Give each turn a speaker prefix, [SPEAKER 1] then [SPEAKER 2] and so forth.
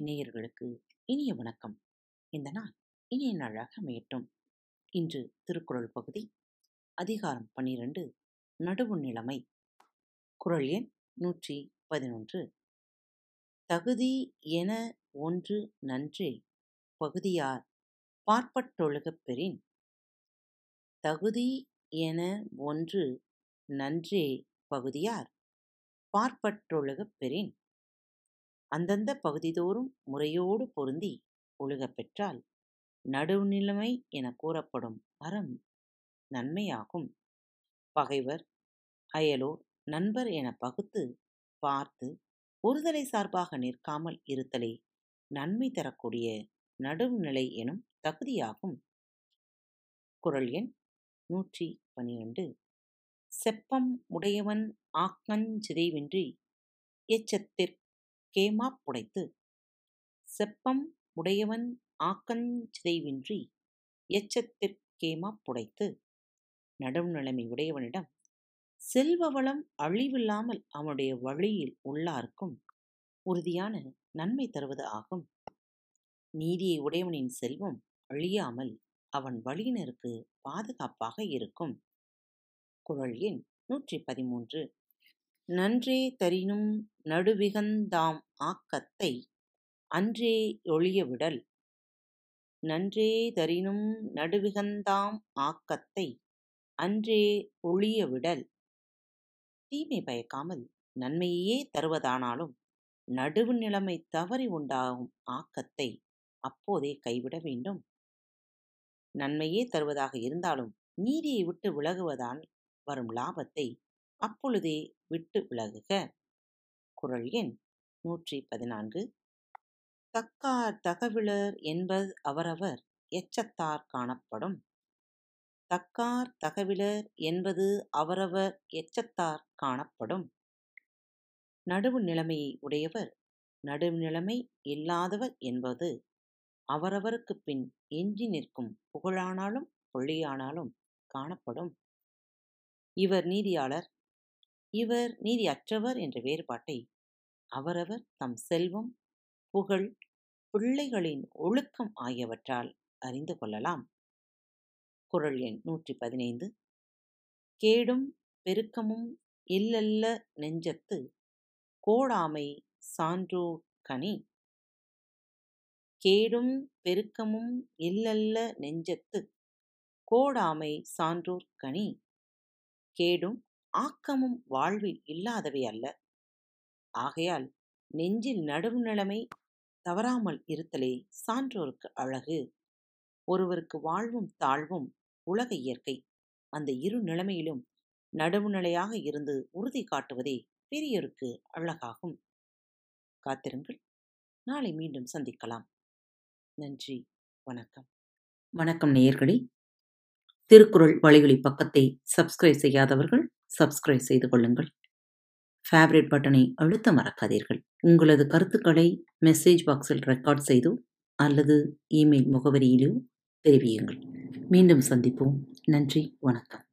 [SPEAKER 1] நேயர்களுக்கு இனிய வணக்கம். இந்த நாள் இனிய நாளாக அமையட்டும். இன்று திருக்குறள் பகுதி அதிகாரம் பன்னிரண்டு நடுவு நிலைமை. குறள் எண் நூற்றி பதினொன்று. தகுதி என ஒன்று நன்றே பகுதியார் பார்ப்பட்டொழுகப் பெறின். தகுதி என ஒன்று நன்றே பகுதியார் பார்ப்பட்டொழுகப் பெறின். அந்தந்த பகுதிதோறும் முறையோடு பொருந்தி ஒழுகப் பெற்றால் நடுவுநிலைமை எனக் கூறப்படும் அறம் நன்மையாகும். பகைவர் அயலோர் நண்பர் என பகுத்து பார்த்து ஒருதலை சார்பாக நிற்காமல் இருத்தலே நன்மை தரக்கூடிய நடுவுநிலை எனும் தகுதியாகும். குரல் எண் நூற்றி பனிரெண்டு. செப்பம் உடையவன் ஆக்கஞ்சிதைவின்றி எச்சத்திற் கேமாப் புடைத்து செப்பம் உடையவன் ஆக்கஞ் சிதைவின்றி எச்சத்திற் கேமாப் புடைத்து நடுநிலைமை உடையவனிடம் செல்வ வளம் அழிவில்லாமல் அவனுடைய வழியில் உள்ளார்க்கும் உறுதியான நன்மை தருவது ஆகும். நீதியை உடையவனின் செல்வம் அழியாமல் அவன் வழியினருக்கு பாதுகாப்பாக இருக்கும். குரல் எண் நூற்றி பதிமூன்று. நன்றே தரினும் நடுவிகந்தாம் ஆக்கத்தை அன்றே ஒழியவிடல். நன்றே தரினும் நடுவிகந்தாம் ஆக்கத்தை அன்றே ஒழிய விடல் தீமை பயக்காமல் நன்மையே தருவதானாலும் நடுவு நிலைமை தவறி உண்டாகும் ஆக்கத்தை அப்போதே கைவிட வேண்டும். நன்மையே தருவதாக இருந்தாலும் நீதியை விட்டு விலகுவதால் வரும் லாபத்தை அப்பொழுதே விட்டு விலகுக. குரல் எண் நூற்றி பதினான்கு தக்கார் தகவிலர் என்பது அவரவர் எச்சத்தார் காணப்படும். தக்கார் தகவிலர் என்பது அவரவர் எச்சத்தார் காணப்படும். நடுவு நிலைமையை உடையவர் நடுவு நிலைமை இல்லாதவர் என்பது அவரவருக்கு பின் எஞ்சி நிற்கும் புகழானாலும் பொள்ளியானாலும் காணப்படும். இவர் நீதியாளர் இவர் நீதி அற்றவர் என்ற வேறுபாட்டை அவரவர் தம் செல்வம் புகழ் பிள்ளைகளின் ஒழுக்கம் ஆகியவற்றால் அறிந்து கொள்ளலாம். குறள் எண் நூற்றி பதினைந்து கேடும் பெருக்கமும் இல்லல்ல நெஞ்சத்து கோடாமை சான்றோ கனி. கேடும் பெருக்கமும் இல்லல்ல நெஞ்சத்து கோடாமை சான்றோர் கனி. கேடும் ஆக்கமும் வாழ்வில் இல்லாதவை அல்ல. ஆகையால் நெஞ்சில் நடுவு நிலைமை தவறாமல் இருத்தலே சான்றோருக்கு அழகு. ஒருவருக்கு வாழ்வும் தாழ்வும் உலக இயற்கை. அந்த இரு நிலைமையிலும் நடுவுநிலையாக இருந்து உறுதி காட்டுவதே பெரியோருக்கு அழகாகும். காத்திருங்கள். நாளை மீண்டும் சந்திக்கலாம். நன்றி. வணக்கம். வணக்கம் நேயர்களே. திருக்குறள் வழிகளி பக்கத்தை சப்ஸ்கிரைப் செய்யாதவர்கள் சப்ஸ்கிரைப் செய்து கொள்ளுங்கள். ஃபேவரட் பட்டனை அழுத்த மறக்காதீர்கள். உங்களது கருத்துக்களை மெசேஜ் பாக்ஸில் ரெக்கார்ட் செய்தோ அல்லது இமெயில் முகவரியிலோ தெரிவியுங்கள். மீண்டும் சந்திப்போம். நன்றி. வணக்கம்.